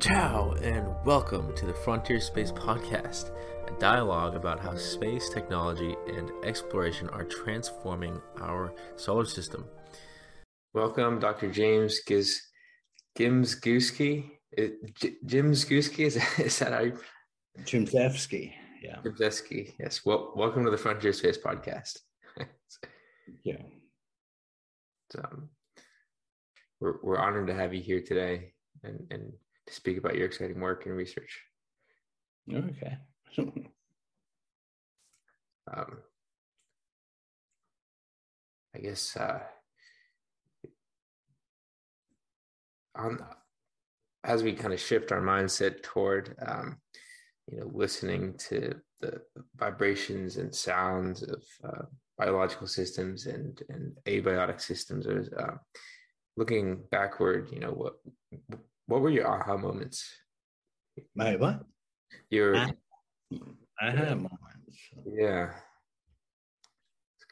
Ciao, and welcome to the Frontier Space Podcast, a dialogue about how space technology and exploration are transforming our solar system. Welcome, Dr. James Giz, Gimsguski. Jimsguski, is, is that how you? Gimzewski, yeah. Gimzewski, yes. Well, welcome to the Frontier Space Podcast. yeah. So, um, we're, we're honored to have you here today and, and to speak about your exciting work and research. Okay. um, I guess uh, on as we kind of shift our mindset toward um, you know listening to the vibrations and sounds of uh, biological systems and and abiotic systems or uh, looking backward you know what what were your aha moments? My what? Your aha, aha moments. Yeah.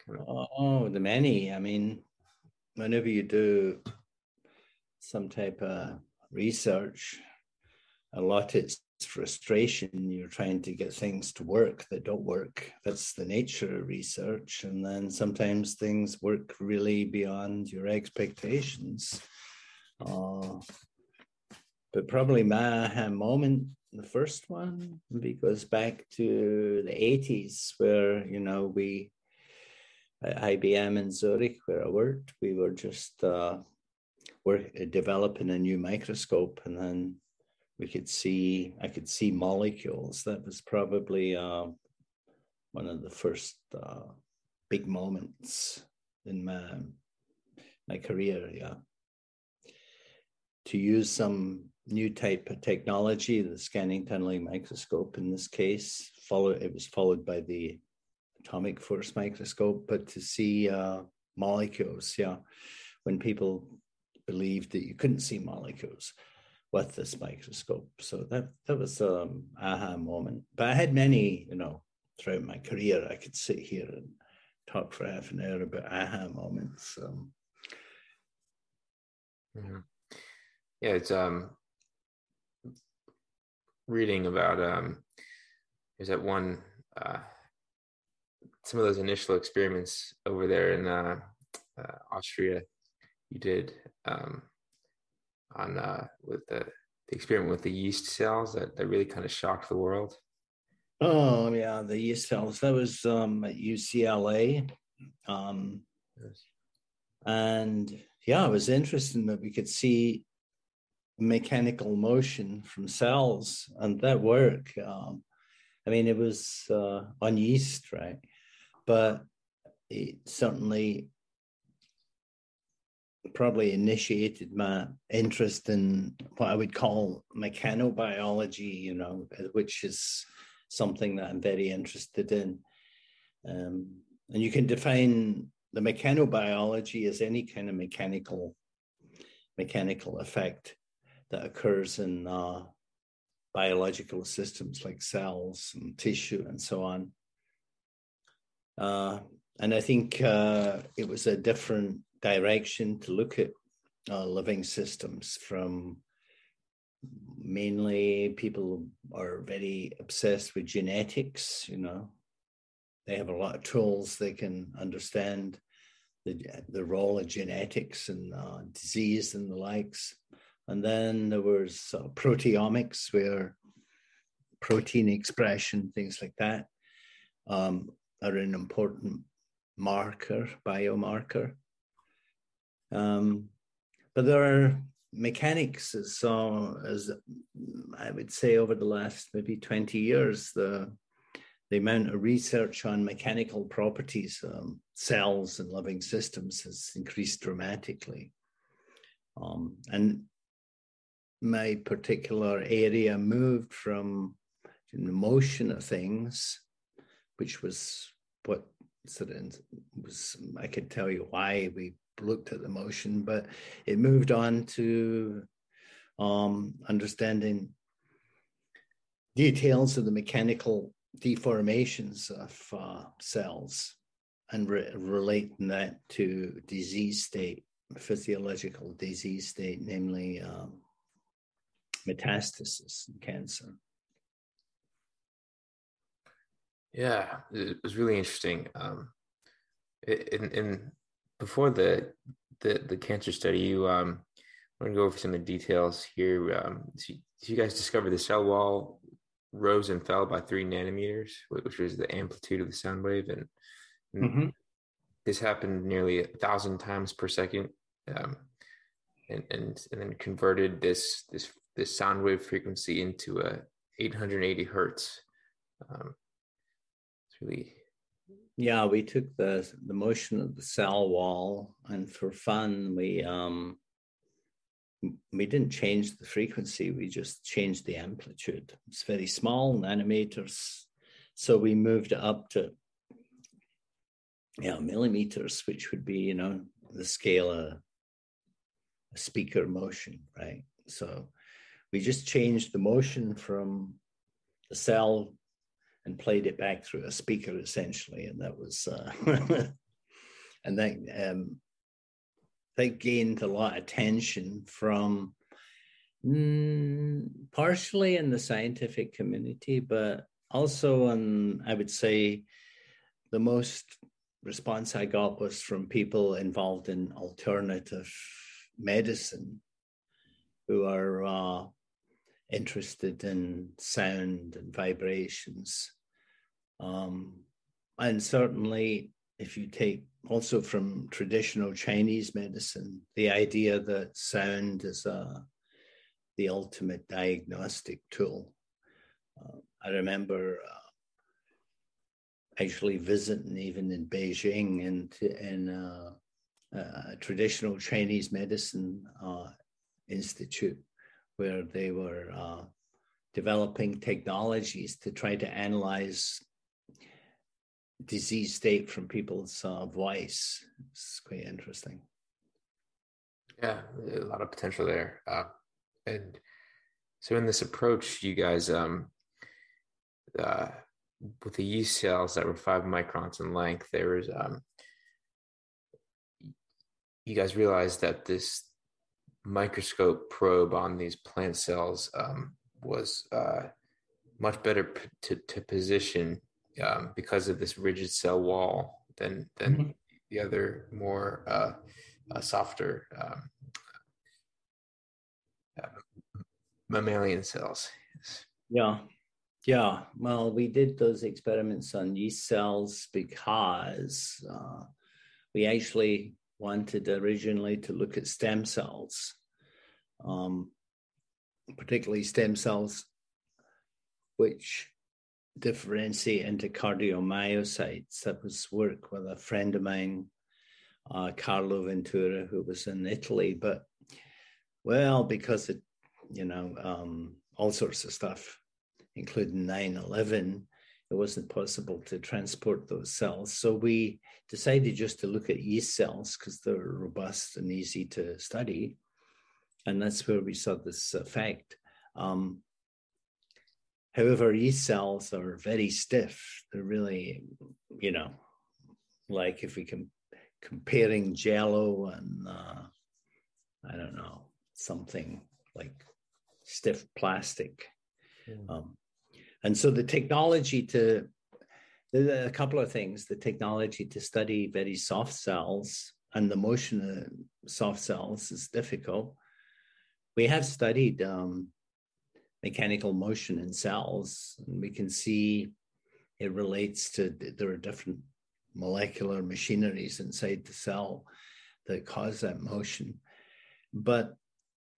Kind of... oh the many. I mean whenever you do some type of research a lot it's frustration. You're trying to get things to work that don't work. That's the nature of research. And then sometimes things work really beyond your expectations. Uh, but probably my moment the first one because back to the 80s where you know we at ibm in zurich where i worked we were just uh, we're developing a new microscope and then we could see i could see molecules. That was probably uh, one of the first uh, big moments in my my career yeah to use some new type of technology the scanning tunneling microscope in this case followed it was followed by the atomic force microscope but to see uh, molecules yeah when people believed that you couldn't see molecules with this microscope. So that that was um aha moment. But I had many, you know, throughout my career. I could sit here and talk for half an hour about aha moments. Um, mm-hmm. Yeah, it's um reading about um there's that one uh some of those initial experiments over there in uh, uh Austria you did um, on uh, with the, the experiment with the yeast cells that, that really kind of shocked the world. Oh yeah, the yeast cells. That was um, at UCLA, um, yes. and yeah, it was interesting that we could see mechanical motion from cells and that work. Um, I mean, it was uh, on yeast, right? But it certainly probably initiated my interest in what I would call mechanobiology, you know, which is something that I'm very interested in. Um, and you can define the mechanobiology as any kind of mechanical mechanical effect that occurs in uh, biological systems like cells and tissue and so on. Uh, and I think uh, it was a different direction to look at uh, living systems from mainly people are very obsessed with genetics you know they have a lot of tools they can understand the, the role of genetics and uh, disease and the likes and then there was uh, proteomics where protein expression things like that um, are an important marker biomarker um, but there are mechanics as uh, as I would say over the last maybe 20 years, the the amount of research on mechanical properties, um, cells and living systems has increased dramatically. Um, and my particular area moved from the motion of things, which was what sort of was I could tell you why we looked at the motion, but it moved on to um, understanding details of the mechanical deformations of uh, cells and re- relating that to disease state, physiological disease state, namely um, metastasis in cancer. Yeah, it was really interesting. Um, in, in before the the the cancer study, you um, I'm going to go over some of the details here. Um, so, you, so you guys discovered the cell wall rose and fell by three nanometers, which was the amplitude of the sound wave, and, and mm-hmm. this happened nearly a thousand times per second, um, and and and then converted this this this sound wave frequency into a 880 hertz. Um, it's really yeah. We took the the motion of the cell wall, and for fun, we um we didn't change the frequency, we just changed the amplitude. It's very small nanometers. So we moved up to yeah, millimeters, which would be, you know, the scale of a speaker motion, right? So we just changed the motion from the cell and played it back through a speaker essentially. And that was, uh, and then um, they gained a lot of attention from mm, partially in the scientific community, but also, and I would say the most response I got was from people involved in alternative medicine who are uh, interested in sound and vibrations. Um, and certainly, if you take also from traditional Chinese medicine, the idea that sound is uh, the ultimate diagnostic tool. Uh, I remember uh, actually visiting even in Beijing and in uh, a traditional Chinese medicine uh, institute where they were uh, developing technologies to try to analyze disease state from people's uh, voice. It's quite interesting. Yeah, a lot of potential there. Uh, and so, in this approach, you guys, um, uh, with the yeast cells that were five microns in length, there was, um, you guys realized that this microscope probe on these plant cells um, was uh, much better p- to, to position um, because of this rigid cell wall than than mm-hmm. the other more uh, uh, softer um, uh, mammalian cells. Yeah, yeah. Well, we did those experiments on yeast cells because uh, we actually wanted originally to look at stem cells, um, particularly stem cells, which differentiate into cardiomyocytes. That was work with a friend of mine, uh, Carlo Ventura, who was in Italy. But, well, because it, you know, um, all sorts of stuff, including 9 11, it wasn't possible to transport those cells. So we decided just to look at yeast cells because they're robust and easy to study. And that's where we saw this effect. Um, However, yeast cells are very stiff. They're really, you know, like if we can comparing Jello and uh, I don't know something like stiff plastic. Mm. Um, and so the technology to a couple of things the technology to study very soft cells and the motion of soft cells is difficult we have studied um, mechanical motion in cells. And we can see it relates to there are different molecular machineries inside the cell that cause that motion. But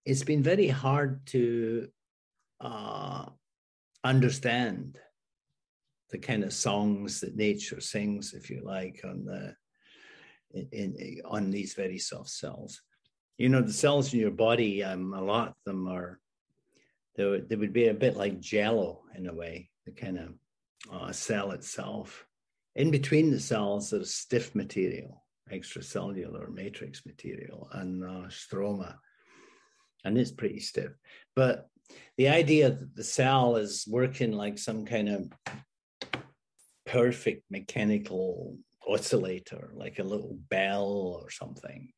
it's been very hard to uh, understand the kind of songs that nature sings, if you like, on the in, in on these very soft cells. You know, the cells in your body, um, a lot of them are they would, they would be a bit like jello in a way, the kind of uh, cell itself. In between the cells, there's stiff material, extracellular matrix material, and uh, stroma, and it's pretty stiff. But the idea that the cell is working like some kind of perfect mechanical oscillator, like a little bell or something,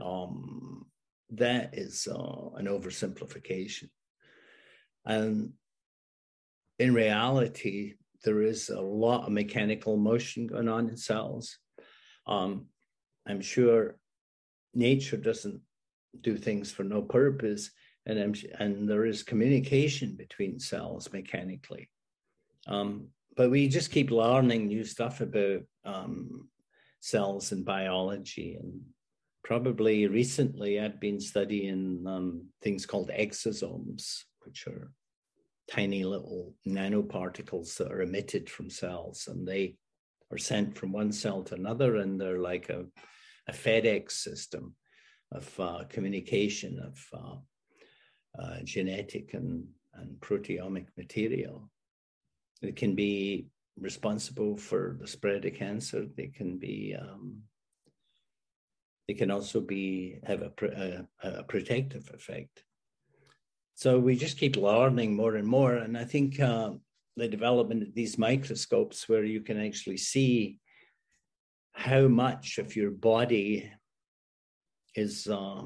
um, that is uh, an oversimplification And in reality, there is a lot of mechanical motion going on in cells. Um, I'm sure nature doesn't do things for no purpose, and and there is communication between cells mechanically. Um, but we just keep learning new stuff about um, cells and biology. And probably recently, I've been studying um, things called exosomes, which are tiny little nanoparticles that are emitted from cells, and they are sent from one cell to another, and they're like a, a FedEx system of uh, communication of uh, uh, genetic and, and proteomic material. It can be responsible for the spread of cancer. They can be um, they can also be have a, a, a, protective effect. So we just keep learning more and more, and I think uh, the development of these microscopes, where you can actually see how much of your body is uh,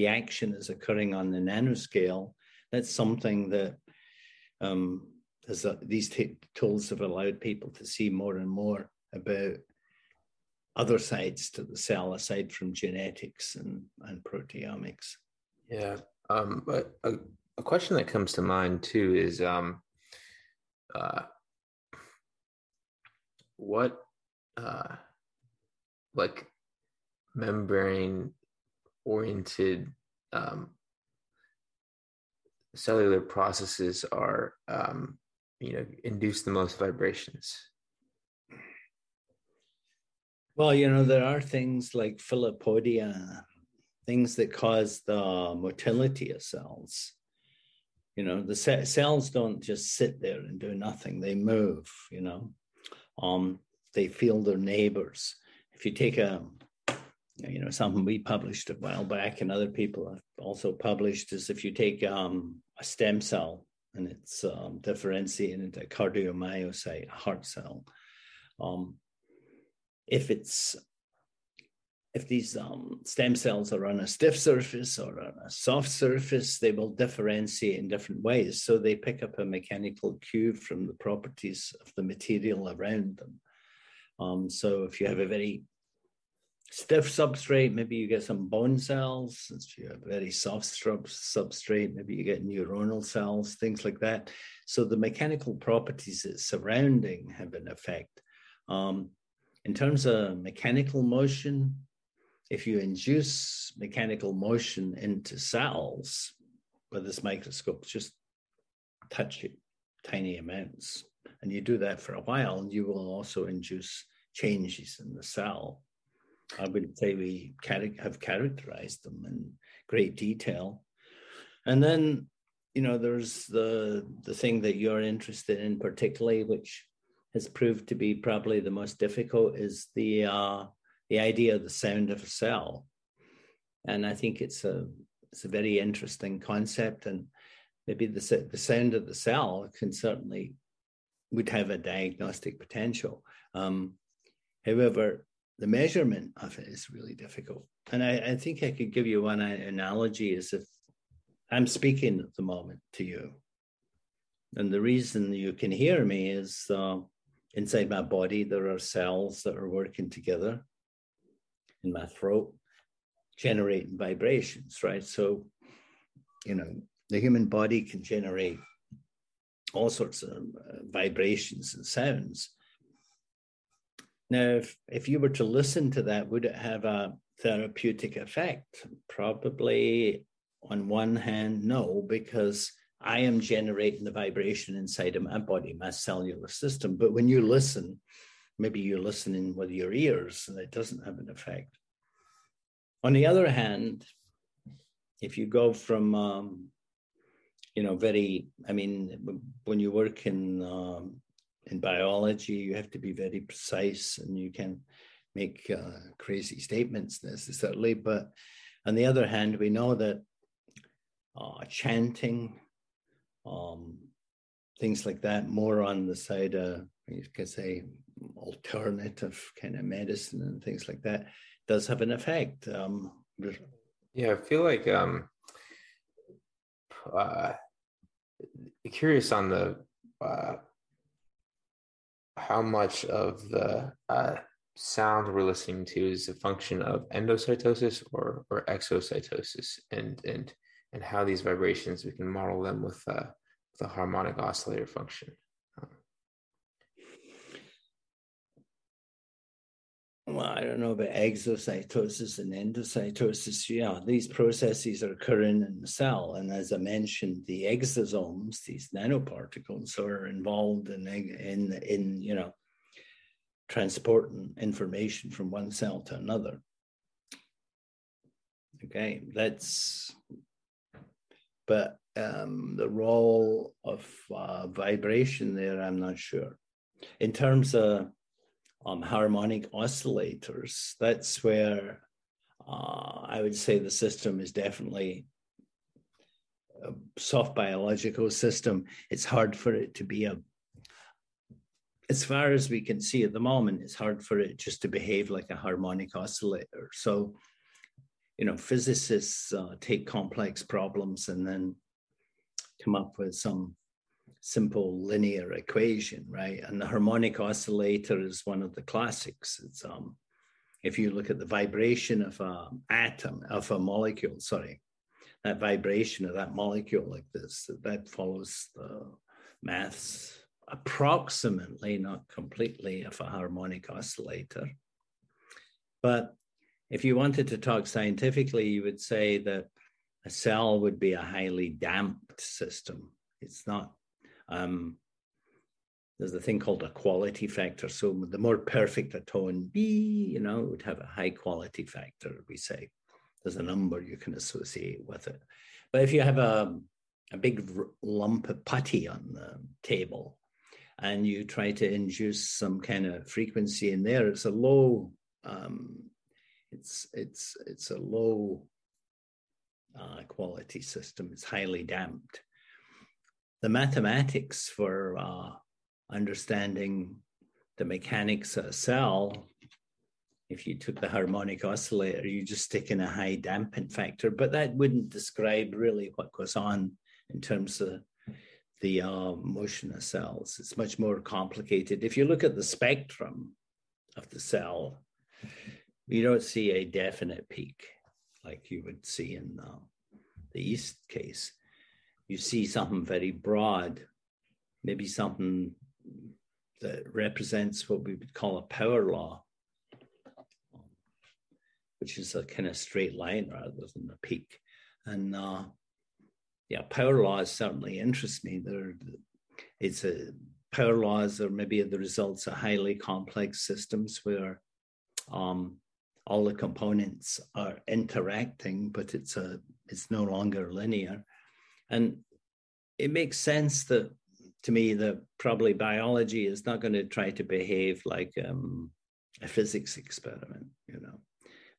the action is occurring on the nanoscale. That's something that um, these t- tools have allowed people to see more and more about other sides to the cell aside from genetics and, and proteomics. Yeah. Um, a, a, question that comes to mind too is um, uh, what uh, like membrane oriented um, cellular processes are um, you know induce the most vibrations. Well you know there are things like filopodia things that cause the motility of cells. You know the cells don't just sit there and do nothing. They move you know. Um, they feel their neighbors. If you take a you know something we published a while back and other people have also published is if you take um, a stem cell and it's um, differentiated into a cardiomyocyte, a heart cell. Um, if it's if these um, stem cells are on a stiff surface or on a soft surface, they will differentiate in different ways. So they pick up a mechanical cue from the properties of the material around them. Um, so if you have a very stiff substrate, maybe you get some bone cells. Since you have very soft substrate, maybe you get neuronal cells, things like that. So the mechanical properties that surrounding have an effect. Um, in terms of mechanical motion, if you induce mechanical motion into cells with this microscope, just touch it tiny amounts. And you do that for a while, and you will also induce changes in the cell. I would say we have characterized them in great detail. And then, you know, there's the the thing that you're interested in particularly, which has proved to be probably the most difficult, is the uh, the idea of the sound of a cell. And I think it's a it's a very interesting concept, and maybe the the sound of the cell can certainly would have a diagnostic potential. Um, however, the measurement of it is really difficult. And I, I think I could give you one analogy is if I'm speaking at the moment to you. And the reason you can hear me is uh, inside my body, there are cells that are working together in my throat, generating vibrations, right? So, you know, the human body can generate all sorts of uh, vibrations and sounds. Now, if, if you were to listen to that, would it have a therapeutic effect? Probably on one hand, no, because I am generating the vibration inside of my body, my cellular system. But when you listen, maybe you're listening with your ears and it doesn't have an effect. On the other hand, if you go from, um, you know, very, I mean, when you work in um, in biology, you have to be very precise and you can make uh, crazy statements necessarily. But on the other hand, we know that uh, chanting, um, things like that, more on the side of, you could say, alternative kind of medicine and things like that, does have an effect. Um, yeah, I feel like um, uh, curious on the uh, how much of the uh, sound we're listening to is a function of endocytosis or or exocytosis, and and and how these vibrations we can model them with uh, the harmonic oscillator function. Well, I don't know about exocytosis and endocytosis. Yeah, these processes are occurring in the cell. And as I mentioned, the exosomes, these nanoparticles, are involved in, in, in you know, transporting information from one cell to another. Okay, that's, but um, the role of uh, vibration there, I'm not sure. In terms of um, harmonic oscillators, that's where uh, I would say the system is definitely a soft biological system. It's hard for it to be a, as far as we can see at the moment, it's hard for it just to behave like a harmonic oscillator. So, you know, physicists uh, take complex problems and then come up with some simple linear equation, right? And the harmonic oscillator is one of the classics. It's um, if you look at the vibration of an atom, of a molecule, sorry, that vibration of that molecule like this, that follows the maths approximately, not completely, of a harmonic oscillator. But if you wanted to talk scientifically, you would say that a cell would be a highly damped system. It's not um, there's a thing called a quality factor. So the more perfect a tone be, you know, it would have a high quality factor, we say. There's a number you can associate with it. But if you have a, a big lump of putty on the table and you try to induce some kind of frequency in there, it's a low, um, it's, it's, it's a low uh, quality system. It's highly damped the mathematics for uh, understanding the mechanics of a cell, if you took the harmonic oscillator, you just stick in a high damping factor, but that wouldn't describe really what goes on in terms of the uh, motion of cells. It's much more complicated. If you look at the spectrum of the cell, you don't see a definite peak like you would see in uh, the yeast case you see something very broad, maybe something that represents what we would call a power law, which is a kind of straight line rather than a peak. And uh, yeah, power laws certainly interest me. They're, it's a power laws are maybe the results of highly complex systems where um, all the components are interacting, but it's a it's no longer linear. And it makes sense that to me that probably biology is not going to try to behave like um, a physics experiment, you know,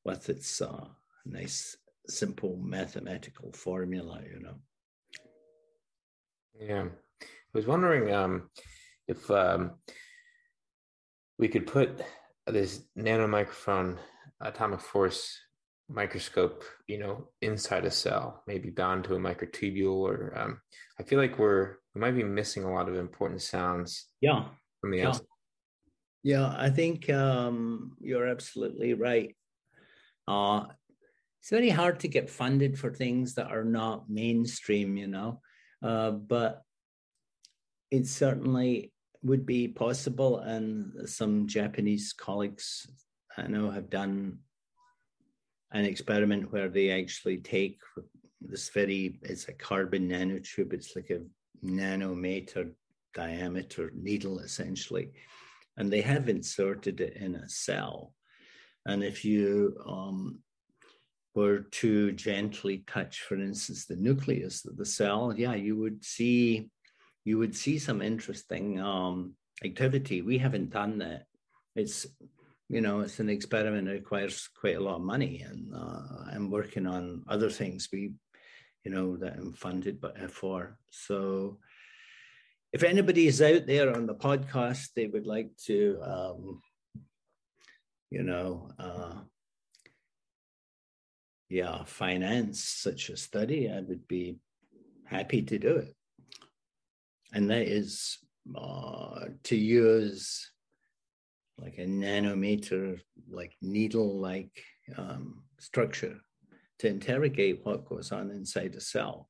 with its uh, nice, simple mathematical formula, you know. Yeah. I was wondering um, if um, we could put this nanomicrophone atomic force microscope, you know, inside a cell, maybe bound to a microtubule, or um, I feel like we're we might be missing a lot of important sounds. Yeah, from the yeah. outside. Yeah, I think um, you're absolutely right. Uh, it's very hard to get funded for things that are not mainstream, you know, uh, but it certainly would be possible. And some Japanese colleagues I know have done an experiment where they actually take this very it's a carbon nanotube it's like a nanometer diameter needle essentially and they have inserted it in a cell. And if you um, were to gently touch for instance the nucleus of the cell yeah you would see you would see some interesting um, activity. We haven't done that. It's you know, it's an experiment that requires quite a lot of money, and uh, I'm working on other things we, you know, that I'm funded uh, for. So, if anybody is out there on the podcast, they would like to, um, you know, uh, yeah, finance such a study, I would be happy to do it. And that is uh, to use like a nanometer, like needle like um, structure to interrogate what goes on inside a cell.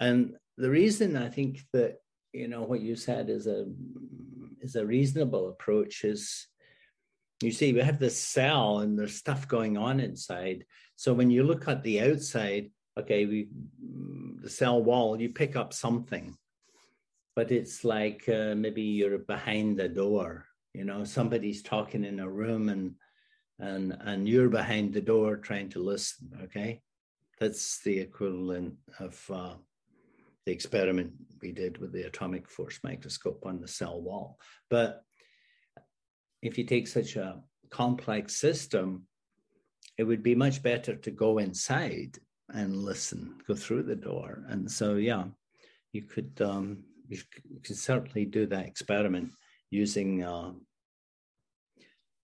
And the reason I think that you know what you said is a is a reasonable approach is you see we have this cell and there's stuff going on inside so when you look at the outside okay we the cell wall you pick up something but it's like uh, maybe you're behind the door you know somebody's talking in a room and and and you're behind the door trying to listen okay? That's the equivalent of uh, the experiment we did with the atomic force microscope on the cell wall. But if you take such a complex system it would be much better to go inside and listen go through the door. And so yeah you could um, you could certainly do that experiment using, uh,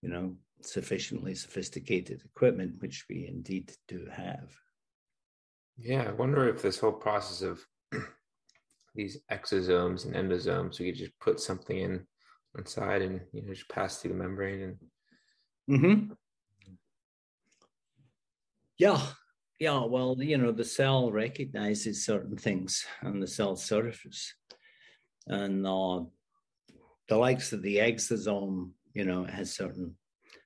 you know, sufficiently sophisticated equipment, which we indeed do have. Yeah, I wonder if this whole process of these exosomes and endosomes, we could just put something in inside and you know just pass through the membrane and. Mm-hmm. Yeah, yeah. Well, you know, the cell recognizes certain things on the cell surface, and uh, the likes of the exosome, you know, has certain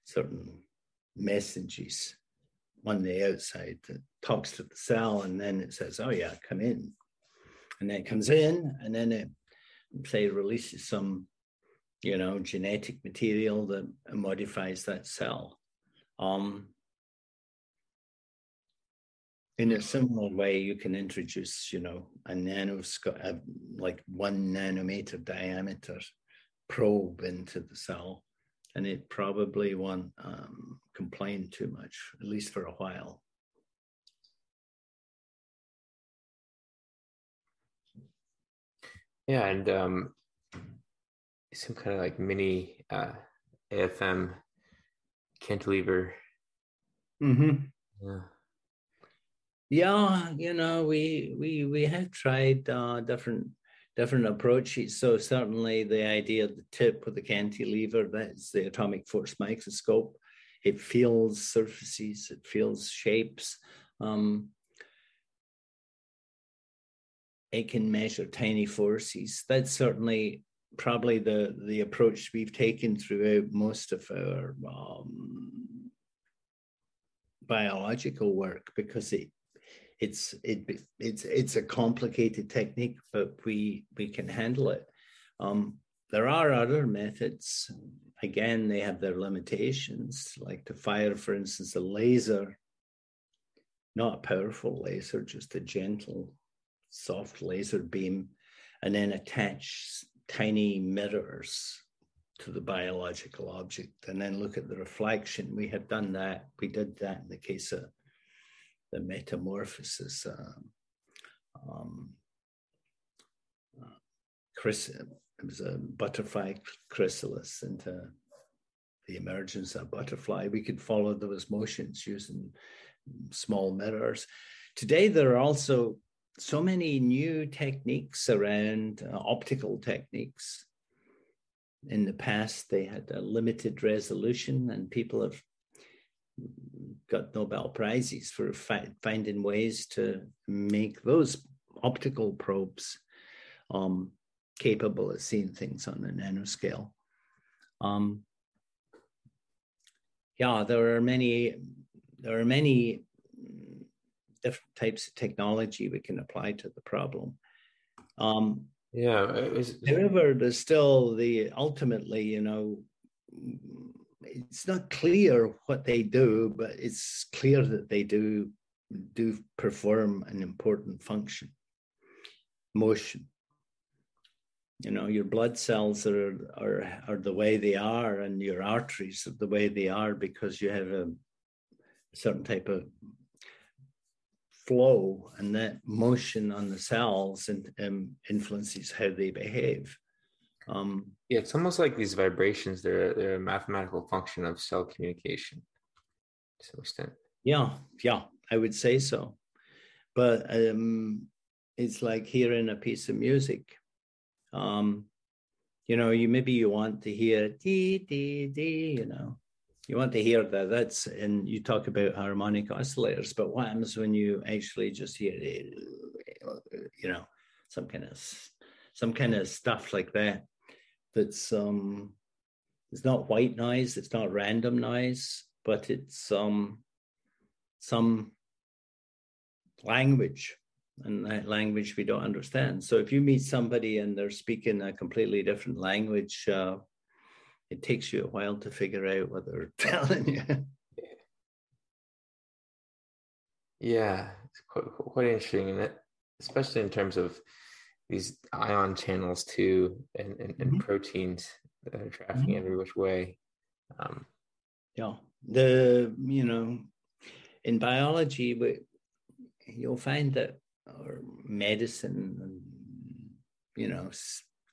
certain messages on the outside that talks to the cell, and then it says, "Oh yeah, come in," and then it comes in, and then it say releases some, you know, genetic material that modifies that cell. Um, in a similar way, you can introduce, you know, a nanoscope, like one nanometer diameter probe into the cell, and it probably won't um, complain too much, at least for a while. Yeah, and um, some kind of like mini uh, AFM cantilever. Mm-hmm. Yeah yeah, you know, we we we have tried uh, different different approaches. So certainly the idea of the tip with the cantilever, that's the atomic force microscope. It feels surfaces, it feels shapes. Um, it can measure tiny forces. That's certainly probably the the approach we've taken throughout most of our um, biological work because it it's it it's it's a complicated technique, but we we can handle it. Um, there are other methods. Again, they have their limitations, like to fire, for instance, a laser, not a powerful laser, just a gentle, soft laser beam, and then attach tiny mirrors to the biological object and then look at the reflection. We have done that. We did that in the case of the metamorphosis. Um, um, uh, chris, it was a butterfly chrysalis into the emergence of butterfly. We could follow those motions using small mirrors. Today, there are also so many new techniques around uh, optical techniques. In the past, they had a limited resolution, and people have got Nobel Prizes for fi- finding ways to make those optical probes um, capable of seeing things on a nanoscale. Um, yeah, there are many. There are many different types of technology we can apply to the problem. Um, yeah. However, there's still the ultimately, you know, it's not clear what they do, but it's clear that they do do perform an important function. Motion. You know, your blood cells are are are the way they are, and your arteries are the way they are because you have a certain type of flow, and that motion on the cells and um, influences how they behave. Um, yeah, it's almost like these vibrations. They're they're a mathematical function of cell communication to some extent. Yeah, yeah, I would say so. But um, it's like hearing a piece of music. Um, you know, you maybe you want to hear dee dee dee, you know, you want to hear that. That's and you talk about harmonic oscillators, but what happens when you actually just hear, you know, some kind of some kind of stuff like that? That's um, it's not white noise, it's not random noise, but it's um, some language and that language we don't understand. So if you meet somebody and they're speaking a completely different language, uh, it takes you a while to figure out what they're telling you. Yeah, it's quite, quite interesting, especially in terms of these ion channels too, and, and, and mm-hmm. proteins that are trafficking mm-hmm. every which way. Um, yeah, the you know, in biology, we, you'll find that or medicine and you know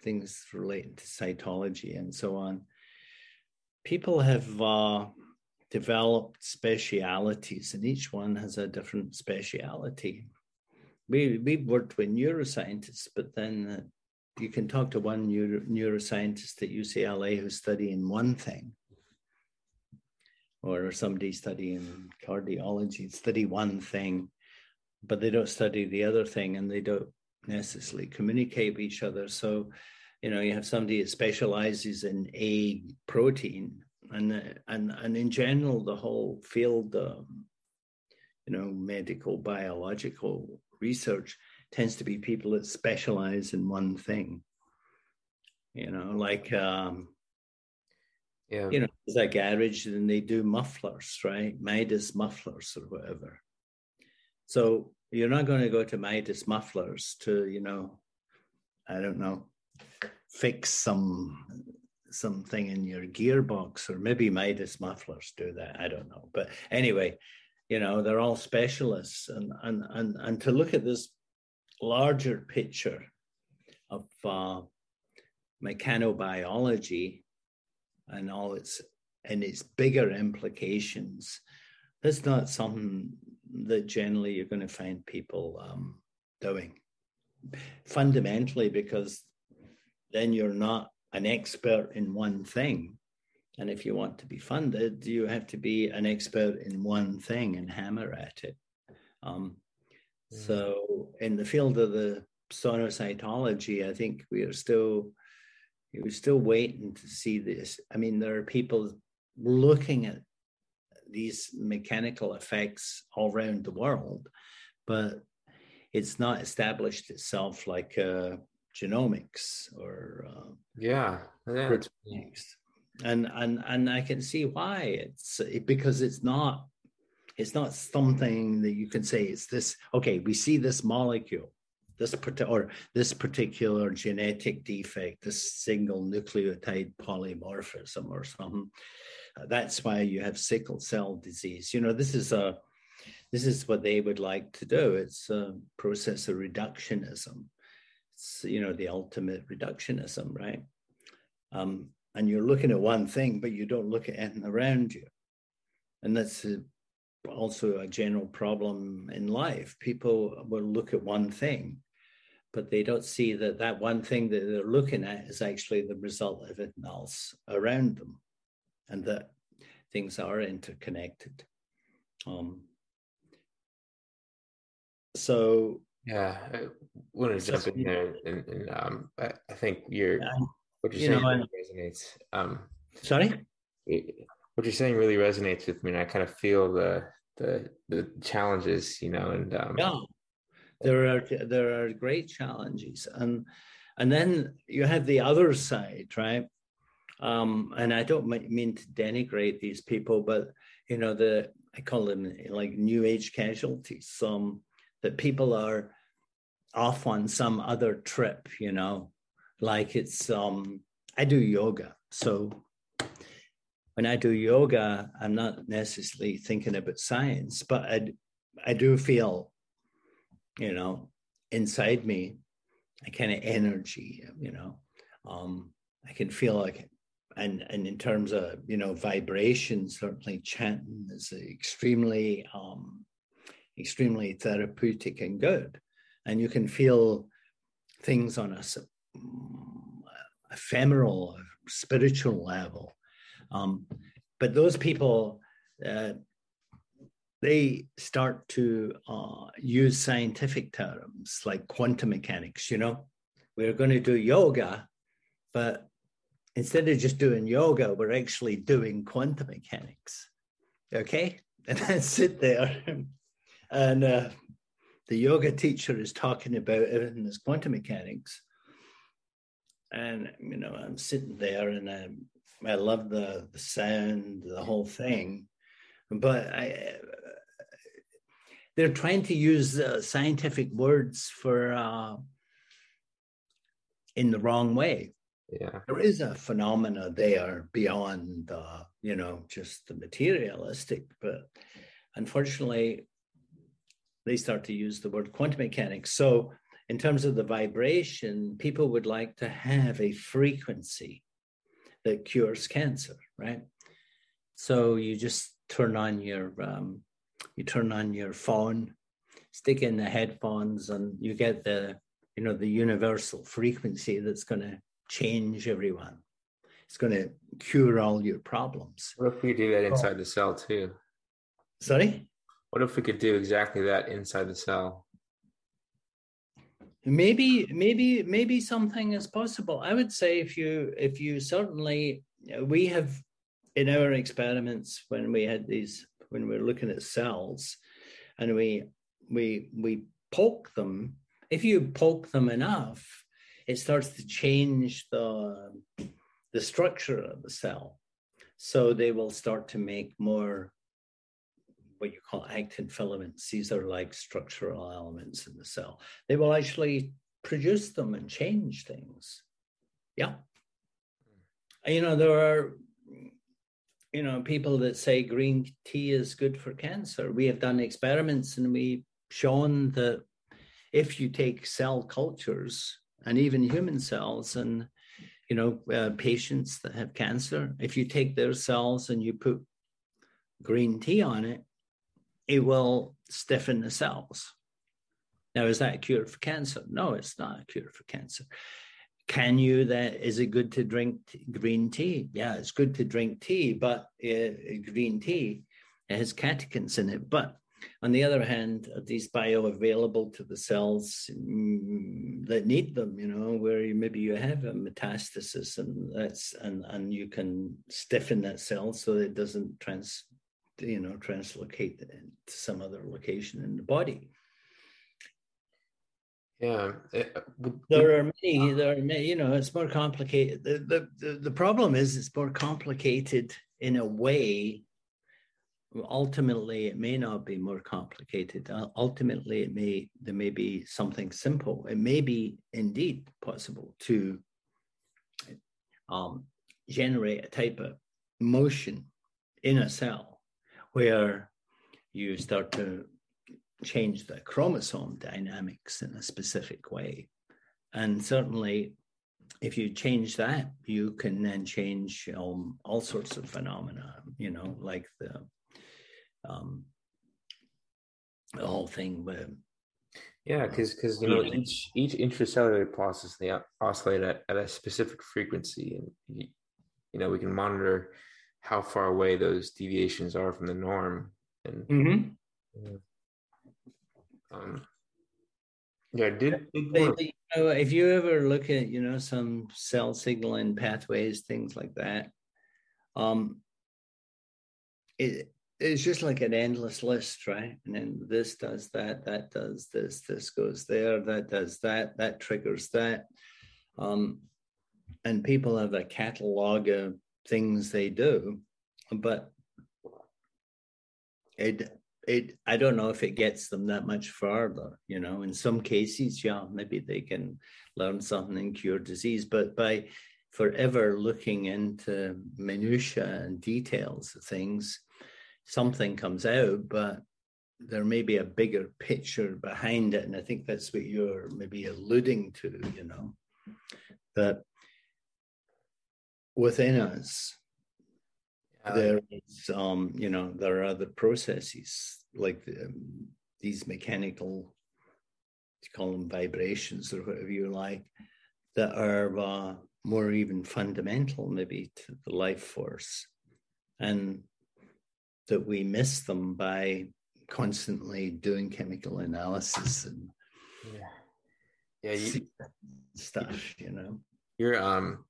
things related to cytology and so on people have uh, developed specialities and each one has a different speciality we we've worked with neuroscientists but then uh, you can talk to one neuro, neuroscientist at ucla who's studying one thing or somebody studying cardiology study one thing but they don't study the other thing and they don't necessarily communicate with each other. So, you know, you have somebody that specializes in a protein, and and and in general, the whole field, um, you know, medical biological research tends to be people that specialize in one thing. You know, like um, yeah, you know, it's a garage and they do mufflers, right? Midas mufflers or whatever. So you're not going to go to Midas Mufflers to, you know, I don't know, fix some something in your gearbox, or maybe Midas Mufflers do that. I don't know. But anyway, you know, they're all specialists. And and and and to look at this larger picture of uh, mechanobiology and all its and its bigger implications, that's not something that generally you're going to find people um, doing. Fundamentally, because then you're not an expert in one thing. And if you want to be funded, you have to be an expert in one thing and hammer at it. Um, mm. So, in the field of the sonocytology, I think we are still we're still waiting to see this. I mean, there are people looking at these mechanical effects all around the world, but it's not established itself like uh, genomics or uh, yeah, yeah. And and and I can see why it's it, because it's not it's not something that you can say it's this okay we see this molecule this or this particular genetic defect this single nucleotide polymorphism or something that's why you have sickle cell disease. You know, this is a this is what they would like to do. It's a process of reductionism. It's you know the ultimate reductionism, right? Um, and you're looking at one thing, but you don't look at anything around you, and that's a, also a general problem in life. People will look at one thing, but they don't see that that one thing that they're looking at is actually the result of everything else around them and that things are interconnected. Um, so yeah, I want to jump in there, and, and um, I, I, think you're what you're you saying know, resonates. Um, sorry, what you're saying really resonates with me, and I kind of feel the the the challenges, you know, and um, yeah, there are there are great challenges, and and then you have the other side, right? Um, and I don't mean to denigrate these people, but you know, the I call them like new age casualties. Some that people are off on some other trip, you know, like it's um I do yoga. So when I do yoga, I'm not necessarily thinking about science, but I I do feel, you know, inside me a kind of energy, you know. Um, I can feel like and and in terms of you know vibration, certainly chanting is extremely um, extremely therapeutic and good. and you can feel things on a ephemeral, spiritual level. Um, but those people, uh, they start to uh, use scientific terms like quantum mechanics. You know, we're going to do yoga, but instead of just doing yoga, we're actually doing quantum mechanics. Okay, and I sit there, and uh, the yoga teacher is talking about everything that's quantum mechanics, and you know I'm sitting there and I I love the the sound, the whole thing, but I they're trying to use uh, scientific words for uh, in the wrong way. Yeah, there is a phenomena there beyond uh, you know just the materialistic, but unfortunately, they start to use the word quantum mechanics. So in terms of the vibration, people would like to have a frequency that cures cancer, right? So you just turn on your um, you turn on your phone, stick in the headphones, and you get the you know the universal frequency that's going to change everyone. It's going to cure all your problems. What if we do that inside the cell too? Sorry. What if we could do exactly that inside the cell? Maybe maybe maybe something is possible. I would say if you if you certainly we have in our experiments when we had these when we are looking at cells and we we we poke them if you poke them enough it starts to change the the structure of the cell. So they will start to make more what you call actin filaments. These are like structural elements in the cell. They will actually produce them and change things. Yeah. You know, there are, you know, people that say green tea is good for cancer. We have done experiments and we've shown that if you take cell cultures and even human cells and you know uh, patients that have cancer if you take their cells and you put green tea on it it will stiffen the cells. Now, is that a cure for cancer? No, it's not a cure for cancer. Can you that is it good to drink green tea? Yeah, it's good to drink tea, but uh, green tea has catechins in it. But on the other hand, are these bioavailable to the cells mm, that need them? You know, where you, maybe you have a metastasis, and that's and and you can stiffen that cell so it doesn't trans you know, translocate to some other location in the body. Yeah, it, uh, there are many. There are many. You know, it's more complicated. The, the the problem is it's more complicated in a way. Ultimately, it may not be more complicated. Ultimately, it may there may be something simple. It may be indeed possible to um, generate a type of motion in a cell where you start to change the chromosome dynamics in a specific way. And certainly, if you change that, you can then change um, all sorts of phenomena, you know, like the, um, the whole thing with. Yeah, because because you know each each intracellular process they oscillate at, at a specific frequency, and you, you know we can monitor how far away those deviations are from the norm and mm-hmm. yeah. Um, yeah did, did you know, if you ever look at you know some cell signaling pathways things like that um it it's just like an endless list right and then this does that that does this this goes there that does that that triggers that um and people have a catalog of things they do, but it it I don't know if it gets them that much further. You know, in some cases, yeah, maybe they can learn something and cure disease, but by forever looking into minutia and details of things, something comes out, but there may be a bigger picture behind it. And I think that's what you're maybe alluding to, you know, that within us. There is um you know there are other processes like the, um, these mechanical you call them vibrations or whatever you like, that are uh, more even fundamental, maybe to the life force, and that we miss them by constantly doing chemical analysis and yeah, yeah, you, stuff. You know, your um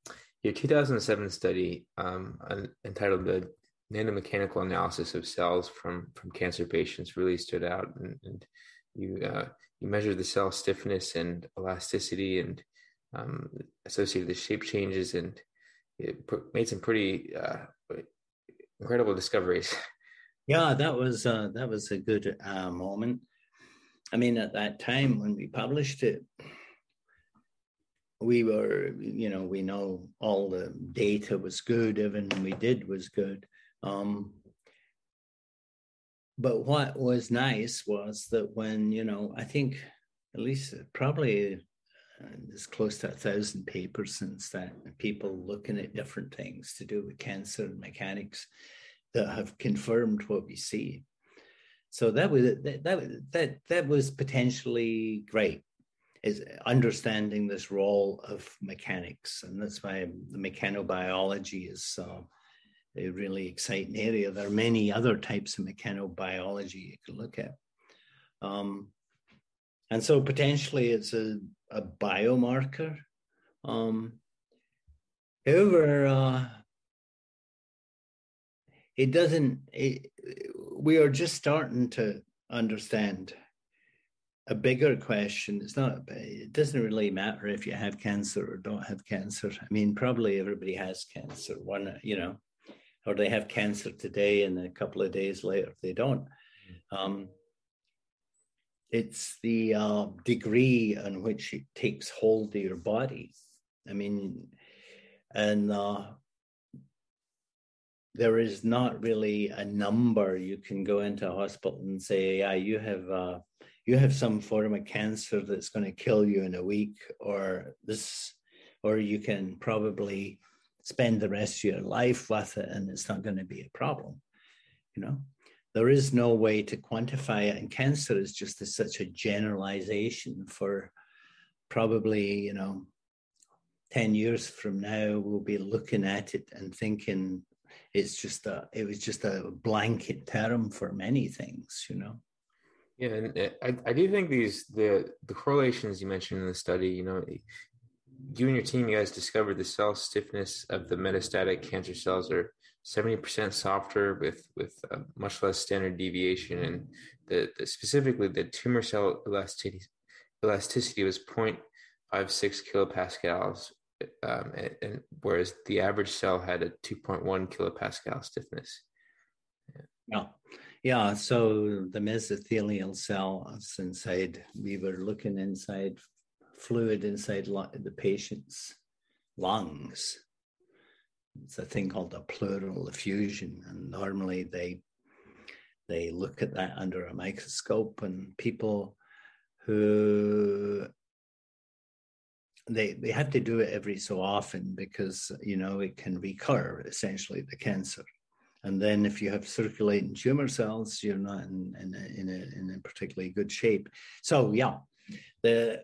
your 2007 study um entitled the nanomechanical analysis of cells from from cancer patients really stood out. And, and you uh, you measured the cell stiffness and elasticity and um, associated the shape changes and it made some pretty uh, incredible discoveries. Yeah that was uh, that was a good uh, moment. I mean at that time when we published it we were you know we know all the data was good everything we did was good. Um, but what was nice was that when you know i think at least probably uh, there's close to a thousand papers since that people looking at different things to do with cancer and mechanics that have confirmed what we see. So that was that that that, that was potentially great is understanding this role of mechanics and that's why the mechanobiology is uh, a really exciting area. There are many other types of mechanobiology you could look at. Um, and so potentially it's a, a biomarker. Um, however, uh, it doesn't, it, we are just starting to understand a bigger question. It's not, it doesn't really matter if you have cancer or don't have cancer. I mean, probably everybody has cancer. One, you know, or they have cancer today and a couple of days later they don't. Um, it's the uh, degree in which it takes hold of your body. I mean, and uh, there is not really a number you can go into a hospital and say, "Yeah, you have uh, you have some form of cancer that's going to kill you in a week," or this, or you can probably spend the rest of your life with it and it's not going to be a problem you know? There is no way to quantify it and cancer is just a, such a generalization for probably you know 10 years from now we'll be looking at it and thinking it's just a it was just a blanket term for many things you know yeah and uh, I, I do think these the the correlations you mentioned in the study you know you and your team, you guys discovered the cell stiffness of the metastatic cancer cells are 70% softer with with much less standard deviation, and the, the, specifically the tumor cell elasticity elasticity was 0.56 kilopascals, um, and, and, whereas the average cell had a 2.1 kilopascal stiffness. Yeah. yeah. Yeah, so the mesothelial cells uh, inside, we were looking inside fluid inside the patient's lungs. It's a thing called a pleural effusion, and normally they they look at that under a microscope, and people who they they have to do it every so often because you know it can recur essentially the cancer and then if you have circulating tumor cells you're not in in a, in a, in a particularly good shape so yeah the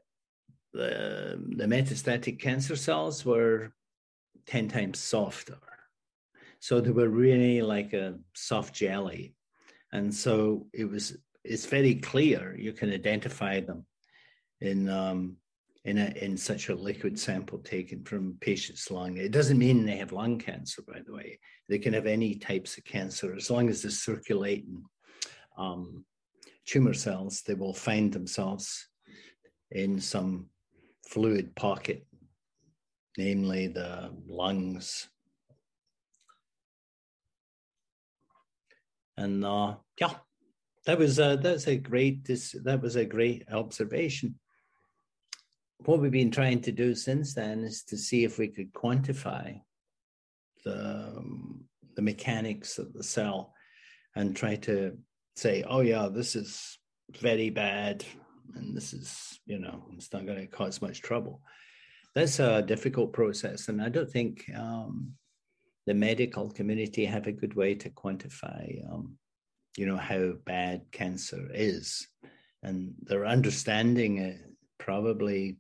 the, the metastatic cancer cells were 10 times softer. So they were really like a soft jelly. And so it was, it's very clear you can identify them in, um, in, a, in such a liquid sample taken from patients' lung. It doesn't mean they have lung cancer, by the way. They can have any types of cancer as long as they're circulating um, tumor cells. They will find themselves in some fluid pocket, namely the lungs. And uh, yeah, that was a, that's a great this, that was a great observation. What we've been trying to do since then is to see if we could quantify the um, the mechanics of the cell and try to say, oh yeah, this is very bad and this is you know it's not going to cause much trouble. That's a difficult process and i don't think um, the medical community have a good way to quantify um, you know how bad cancer is. And their understanding uh, probably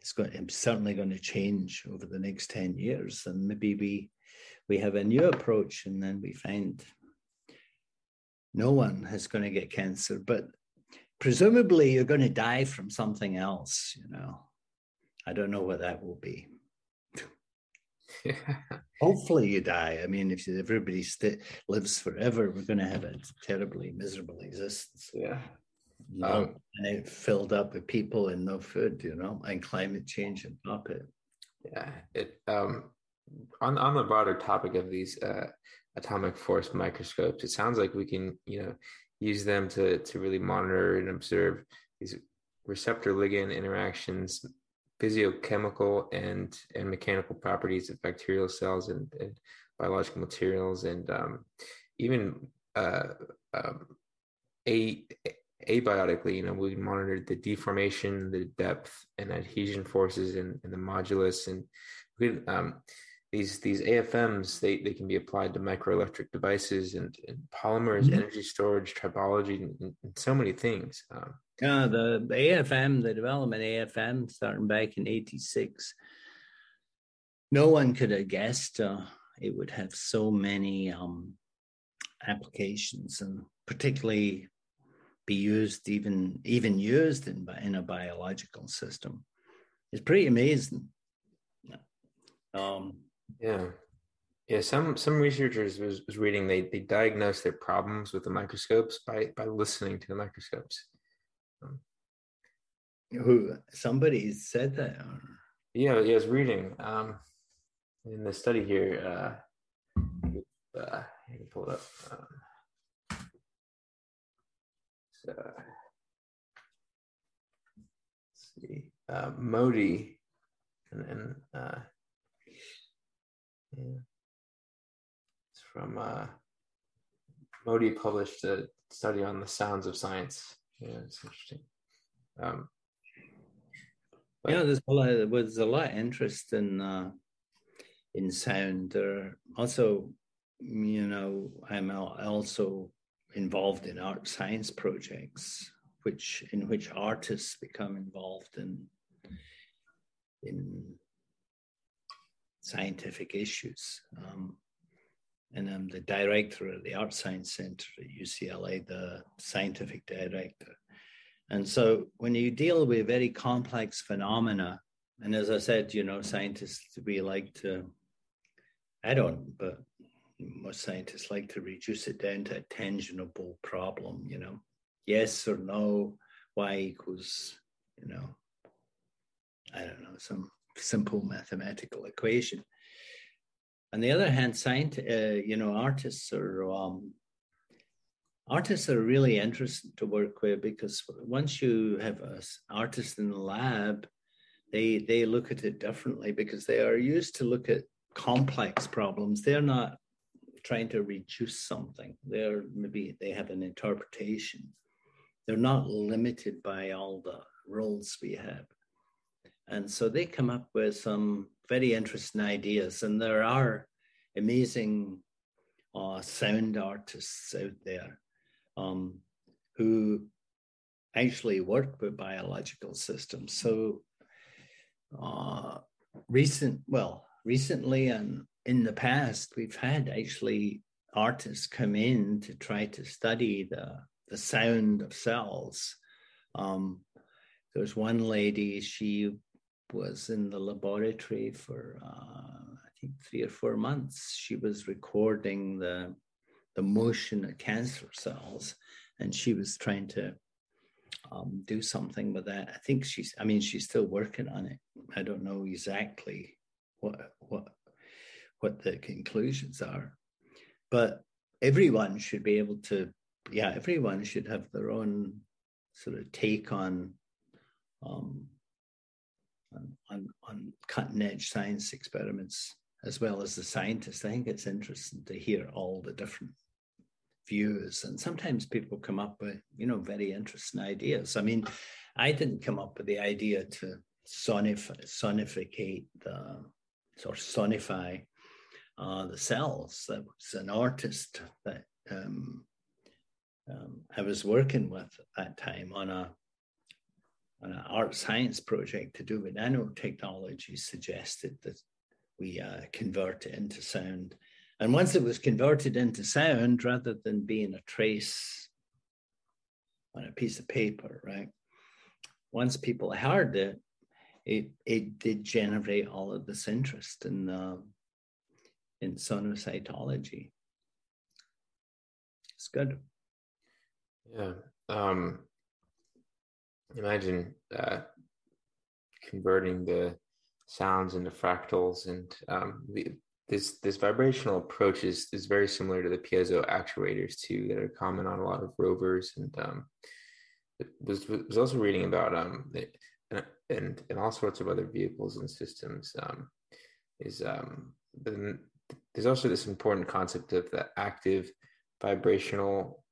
it's going it's certainly going to change over the next 10 years and maybe we we have a new approach and then we find no one is going to get cancer. But presumably you're going to die from something else you know. I don't know what that will be. Hopefully you die. I mean if everybody st- lives forever we're going to have a terribly miserable existence. Yeah um, and it filled up with people and no food, you know, and climate change and top it. Yeah, it um, on on the broader topic of these uh, atomic force microscopes, it sounds like we can, you know, use them to to really monitor and observe these receptor ligand interactions, physiochemical and and mechanical properties of bacterial cells and, and biological materials, and um, even uh, um, a abiotically, you know, we monitored the deformation, the depth and adhesion forces and, and the modulus and we, um, these these AFMs they, they can be applied to microelectric devices and, and polymers, mm-hmm. energy storage, tribology, and, and so many things. Um, yeah, the AFM, the development AFM starting back in '86, no one could have guessed uh, it would have so many um, applications, and particularly be used even even used in in a biological system. It's pretty amazing. Um, yeah. Yeah some some researchers was, was reading they they diagnosed their problems with the microscopes by by listening to the microscopes. Um, who somebody said that or... yeah yeah i was reading um in the study here uh uh pull it up uh, see, uh, Modi, and, then uh, yeah. it's from uh, Modi published a study on the sounds of science. Yeah, it's interesting. Um, but, yeah, there's a lot. There's a lot of interest in uh, in sound. There also, you know, I'm also involved in art science projects, which in which artists become involved in in scientific issues. Um, and I'm the director of the Art Science Center at UCLA, the scientific director. And so when you deal with very complex phenomena, and as I said, you know, scientists we like to, I don't, but most scientists like to reduce it down to a tangible problem, you know, yes or no, y equals, you know, I don't know, some simple mathematical equation. On the other hand, science, uh, you know, artists are um, artists are really interesting to work with because once you have an artist in the lab, they they look at it differently because they are used to look at complex problems. They're not trying to reduce something. They're maybe they have an interpretation. They're not limited by all the rules we have. And so they come up with some very interesting ideas. And there are amazing uh, sound artists out there um, who actually work with biological systems. So uh, recent, well, recently and in the past, we've had actually artists come in to try to study the, the sound of cells. Um, there was one lady, she was in the laboratory for, uh, I think, three or four months. She was recording the, the motion of cancer cells, and she was trying to um, do something with that. I think she's, I mean, she's still working on it. I don't know exactly what what what the conclusions are. But everyone should be able to, yeah, everyone should have their own sort of take on um, on, on, cutting edge science experiments as well as the scientists. I think it's interesting to hear all the different views. And sometimes people come up with, you know, very interesting ideas. I mean, I didn't come up with the idea to sonify, sonificate the or sonify uh, the cells. That was an artist that um, um, I was working with at that time on a an art science project to do with nanotechnology suggested that we uh, convert it into sound. And once it was converted into sound, rather than being a trace on a piece of paper, right? Once people heard it, it, it did generate all of this interest in uh, in sonocytology. It's good. Yeah. Um, imagine uh, converting the sounds into fractals and um, the, this this vibrational approach is, is very similar to the piezo actuators too that are common on a lot of rovers and um, was was also reading about um and and all sorts of other vehicles and systems um, is um, the, there's also this important concept of the active vibrational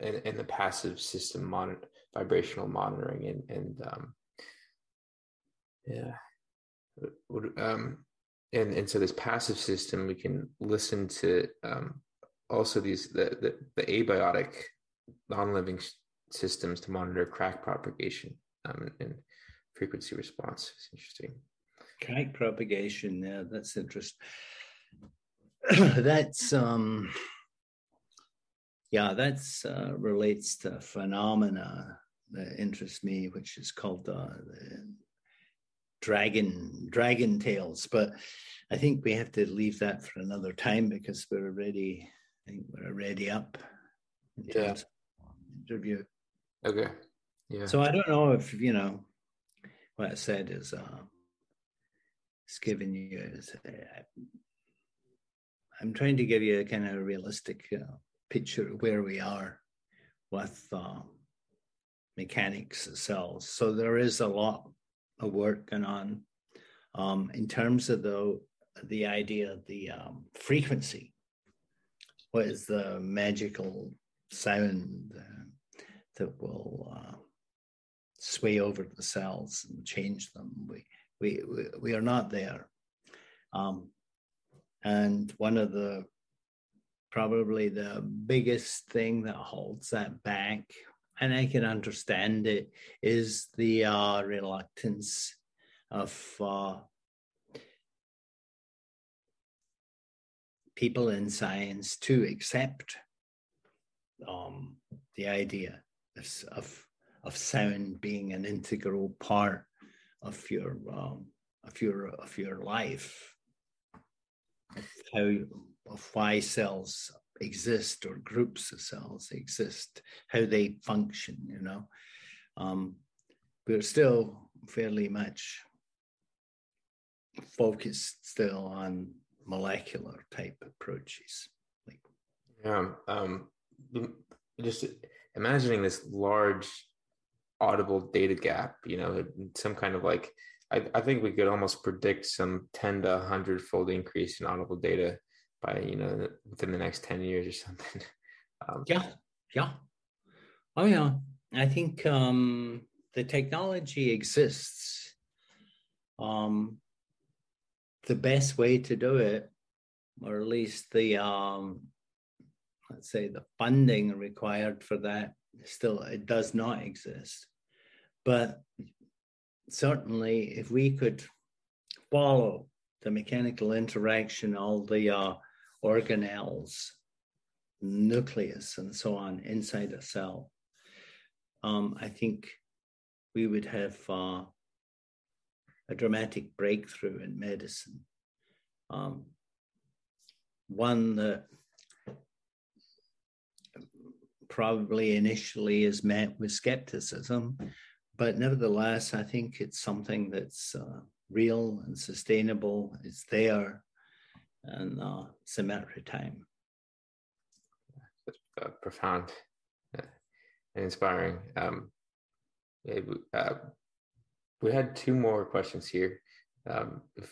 and, and the passive system monitor vibrational monitoring and and um, yeah um, and and so this passive system we can listen to um, also these the the, the abiotic non-living systems to monitor crack propagation um, and frequency response. It's interesting. Crack propagation, yeah, that's interesting. that's um yeah, that's uh, relates to phenomena that interest me, which is called uh, dragon dragon tales. But I think we have to leave that for another time because we're already I think we're already up in terms yeah. interview. Okay. Yeah. So I don't know if you know what I said is uh, it's giving you. Uh, I'm trying to give you a kind of realistic uh, picture of where we are with uh, mechanics cells. So there is a lot of work going on um, in terms of the the idea of the um, frequency. What is the magical sound uh, that will uh, sway over the cells and change them. We we we, we are not there. Um, and one of the probably the biggest thing that holds that back, and I can understand it, is the uh, reluctance of uh, people in science to accept um, the idea of, of of sound being an integral part of your um, of your of your life, how of why cells exist or groups of cells exist, how they function. You know, um, we're still fairly much focused still on molecular type approaches. Like, yeah, um, just imagining this large audible data gap you know some kind of like I, I think we could almost predict some 10 to 100 fold increase in audible data by you know within the next 10 years or something. Um, yeah yeah. Oh yeah. I think um the technology exists. Um the best way to do it or at least the um let's say the funding required for that still it does not exist. But certainly if we could follow the mechanical interaction all the uh, organelles nucleus and so on inside a cell um, i think we would have uh, a dramatic breakthrough in medicine. Um, one that probably initially is met with skepticism, but nevertheless, I think it's something that's uh, real and sustainable. It's there, and uh, it's a matter of time. uh, profound and inspiring. Um, uh, we had two more questions here. Um, if,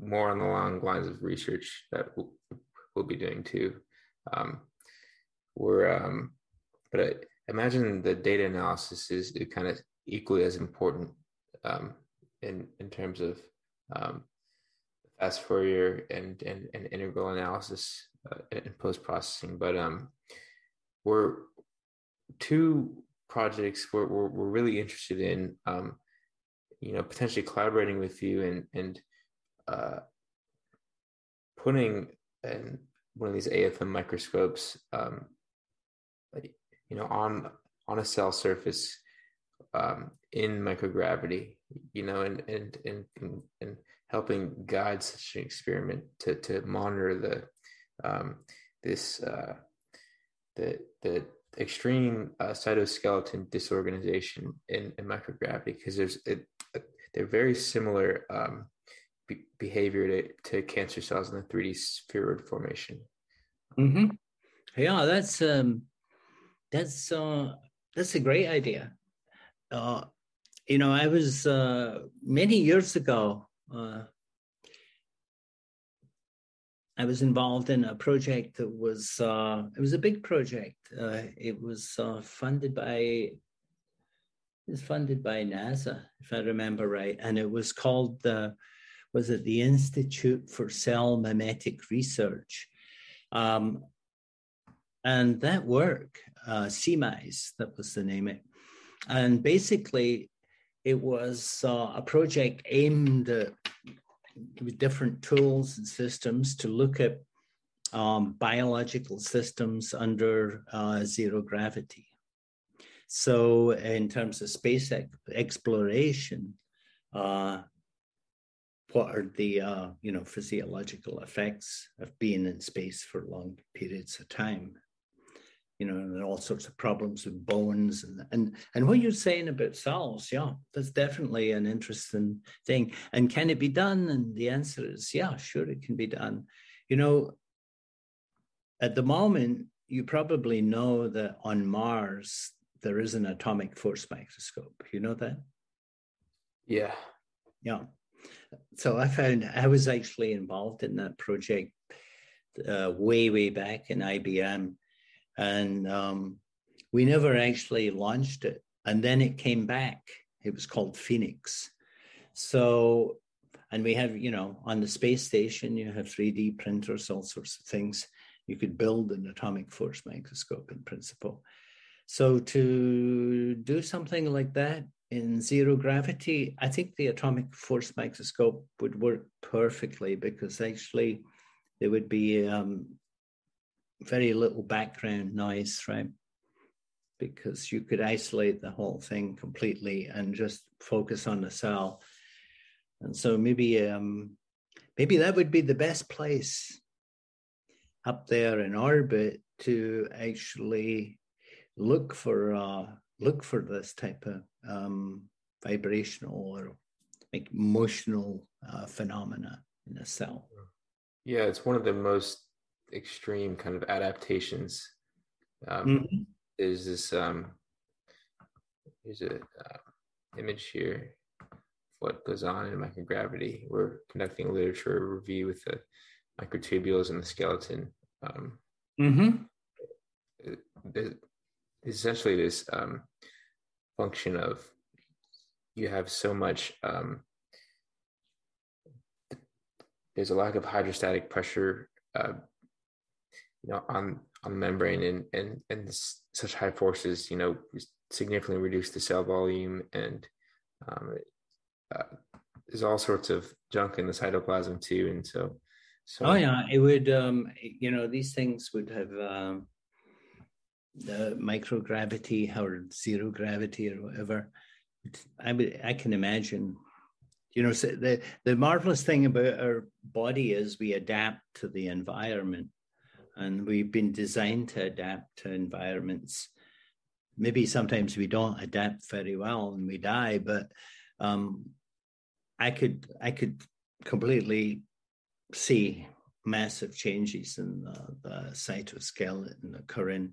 more on the long lines of research that we'll, we'll be doing too. Um, we're um, but I imagine the data analysis is kind of equally as important um, in in terms of um, fast Fourier and, and and integral analysis uh, and post processing. But um, we're two projects we're, we're, we're really interested in, um, you know, potentially collaborating with you and, and uh, putting an, one of these AFM microscopes, um, you know, on on a cell surface um, in microgravity, you know, and and and and helping guide such an experiment to to monitor the um, this uh, the the extreme uh, cytoskeleton disorganization in, in microgravity because there's it, they're very similar um, be- behavior to, to cancer cells in the 3D spheroid formation. Mm-hmm. Yeah, that's um, that's uh, that's a great idea. Uh, you know, I was uh, many years ago. Uh, I was involved in a project that was uh, it was a big project. Uh, it was uh, funded by it was funded by NASA, if I remember right, and it was called the was it the Institute for Cell Mimetic Research, um, and that work, uh, that was the name it, and basically it was uh, a project aimed at with different tools and systems to look at um, biological systems under uh, zero gravity. So, in terms of space exploration, uh, what are the uh, you know physiological effects of being in space for long periods of time? You know, and all sorts of problems with bones and and and what you're saying about cells, yeah, that's definitely an interesting thing. And can it be done? And the answer is yeah, sure, it can be done. You know, at the moment, you probably know that on Mars there is an atomic force microscope. You know that? Yeah. Yeah. So I found I was actually involved in that project uh, way, way back in IBM and um, we never actually launched it. And then it came back. It was called Phoenix. So, and we have, you know, on the space station, you have 3D printers, all sorts of things. You could build an atomic force microscope in principle. So, to do something like that in zero gravity, I think the atomic force microscope would work perfectly because actually there would be um, very little background noise, right? Because you could isolate the whole thing completely and just focus on the cell. And so maybe um, maybe that would be the best place up there in orbit to actually look for uh, look for this type of um, vibrational or like emotional uh, phenomena in a cell. Yeah, it's one of the most extreme kind of adaptations. Um, mm-hmm. There's this um, here's a uh, image here what goes on in microgravity. We're conducting a literature review with the microtubules and the skeleton. Um, mm-hmm. essentially this um, function of you have so much um, there's a lack of hydrostatic pressure uh, you know on on membrane and and and such high forces you know significantly reduce the cell volume and um, uh, there's all sorts of junk in the cytoplasm too and so so oh yeah it would um you know these things would have um the microgravity or zero gravity or whatever. I would i can imagine you know so the the marvelous thing about our body is we adapt to the environment and we've been designed to adapt to environments. Maybe sometimes we don't adapt very well and we die, but um, I could I could completely see massive changes in the, the cytoskeleton occurring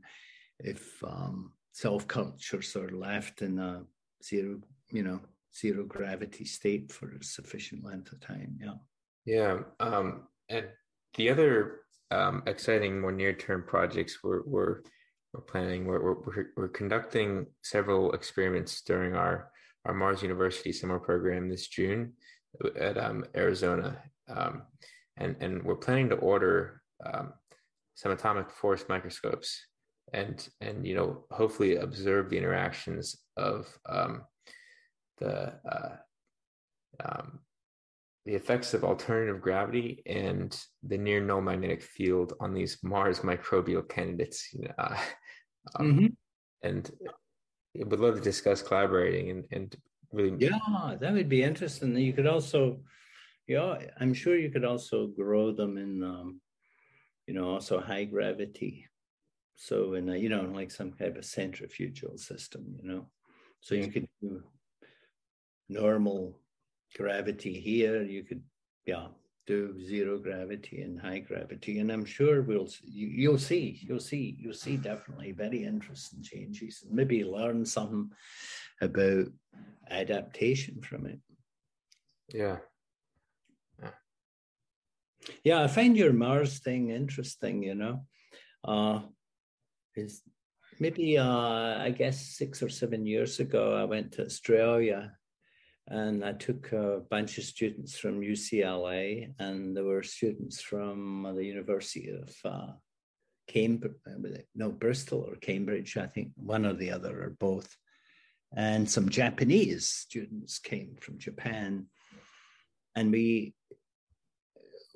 if um, self cultures are left in a zero, you know, zero gravity state for a sufficient length of time. Yeah. Yeah. Um, and the other um, exciting, more near-term projects we're we're, we're planning. We're, we're we're conducting several experiments during our our Mars University summer program this June at um, Arizona, um, and and we're planning to order um, some atomic force microscopes and and you know hopefully observe the interactions of um, the uh, um, the effects of alternative gravity and the near no magnetic field on these Mars microbial candidates. Uh, um, mm-hmm. and would love to discuss collaborating and, and really. Yeah, that would be interesting. You could also, yeah, I'm sure you could also grow them in, um, you know, also high gravity. So in a, you know, like some kind of centrifugal system, you know, so you could do normal gravity here. You could, yeah, do zero gravity and high gravity, and I'm sure we'll you, you'll see, you'll see, you'll see definitely very interesting changes, and maybe learn something about adaptation from it. Yeah. Yeah, yeah I find your Mars thing interesting, you know. Uh, is maybe uh, I guess six or seven years ago, I went to Australia and I took a bunch of students from UCLA, and there were students from the University of uh, Cambridge, no, Bristol or Cambridge, I think one or the other or both. And some Japanese students came from Japan. And we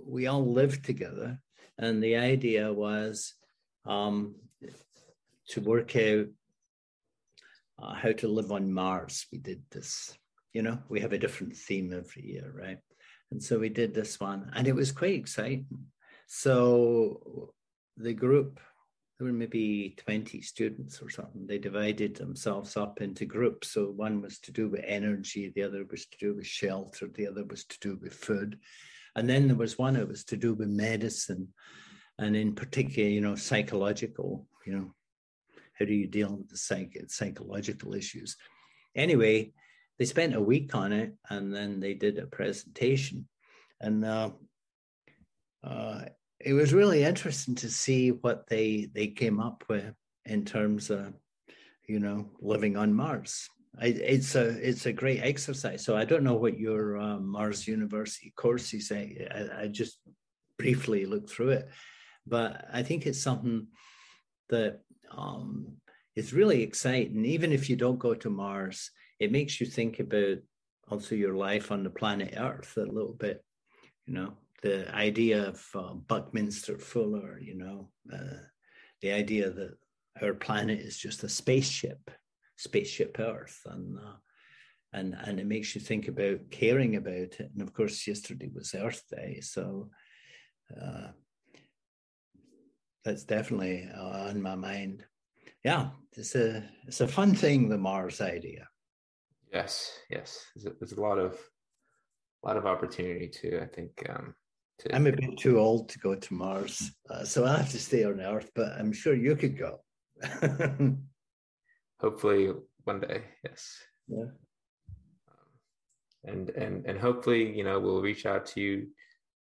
we all lived together. And the idea was um, to work out uh, how to live on Mars. We did this you know, we have a different theme every year, right? And so we did this one, and it was quite exciting. So the group, there were maybe 20 students or something. They divided themselves up into groups. So one was to do with energy, the other was to do with shelter, the other was to do with food. And then there was one that was to do with medicine, and in particular, you know, psychological, you know, how do you deal with the psych- psychological issues? Anyway, they spent a week on it and then they did a presentation. And uh, uh, it was really interesting to see what they they came up with in terms of, you know, living on Mars. I, it's a it's a great exercise. So I don't know what your uh, Mars University course is. I, I just briefly looked through it, but I think it's something that um, is really exciting. Even if you don't go to Mars, it makes you think about also your life on the planet Earth a little bit. You know, the idea of uh, Buckminster Fuller. You know, uh, the idea that our planet is just a spaceship, spaceship Earth, and uh, and and it makes you think about caring about it. And of course, yesterday was Earth Day, so. Uh, that's definitely on my mind. Yeah, it's a it's a fun thing, the Mars idea. Yes, yes. There's a, there's a lot of a lot of opportunity too. I think. Um, to, I'm a bit too old to go to Mars, uh, so I have to stay on Earth. But I'm sure you could go. hopefully one day, yes. Yeah. Um, and and and hopefully, you know, we'll reach out to you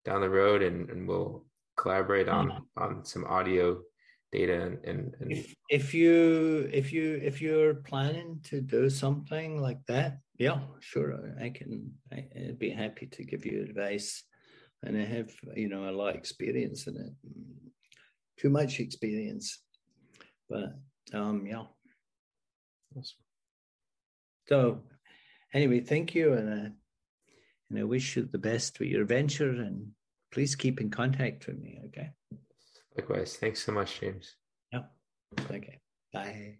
down the road, and and we'll collaborate on mm-hmm. on some audio data and, and, If, if you if you if you're planning to do something like that yeah sure i can i'd be happy to give you advice. And i have you know a lot of experience in it. Too much experience. But um yeah. So anyway thank you and uh, and i wish you the best with your venture and please keep in contact with me okay Likewise. Thanks so much, James. Yeah. Okay. Bye.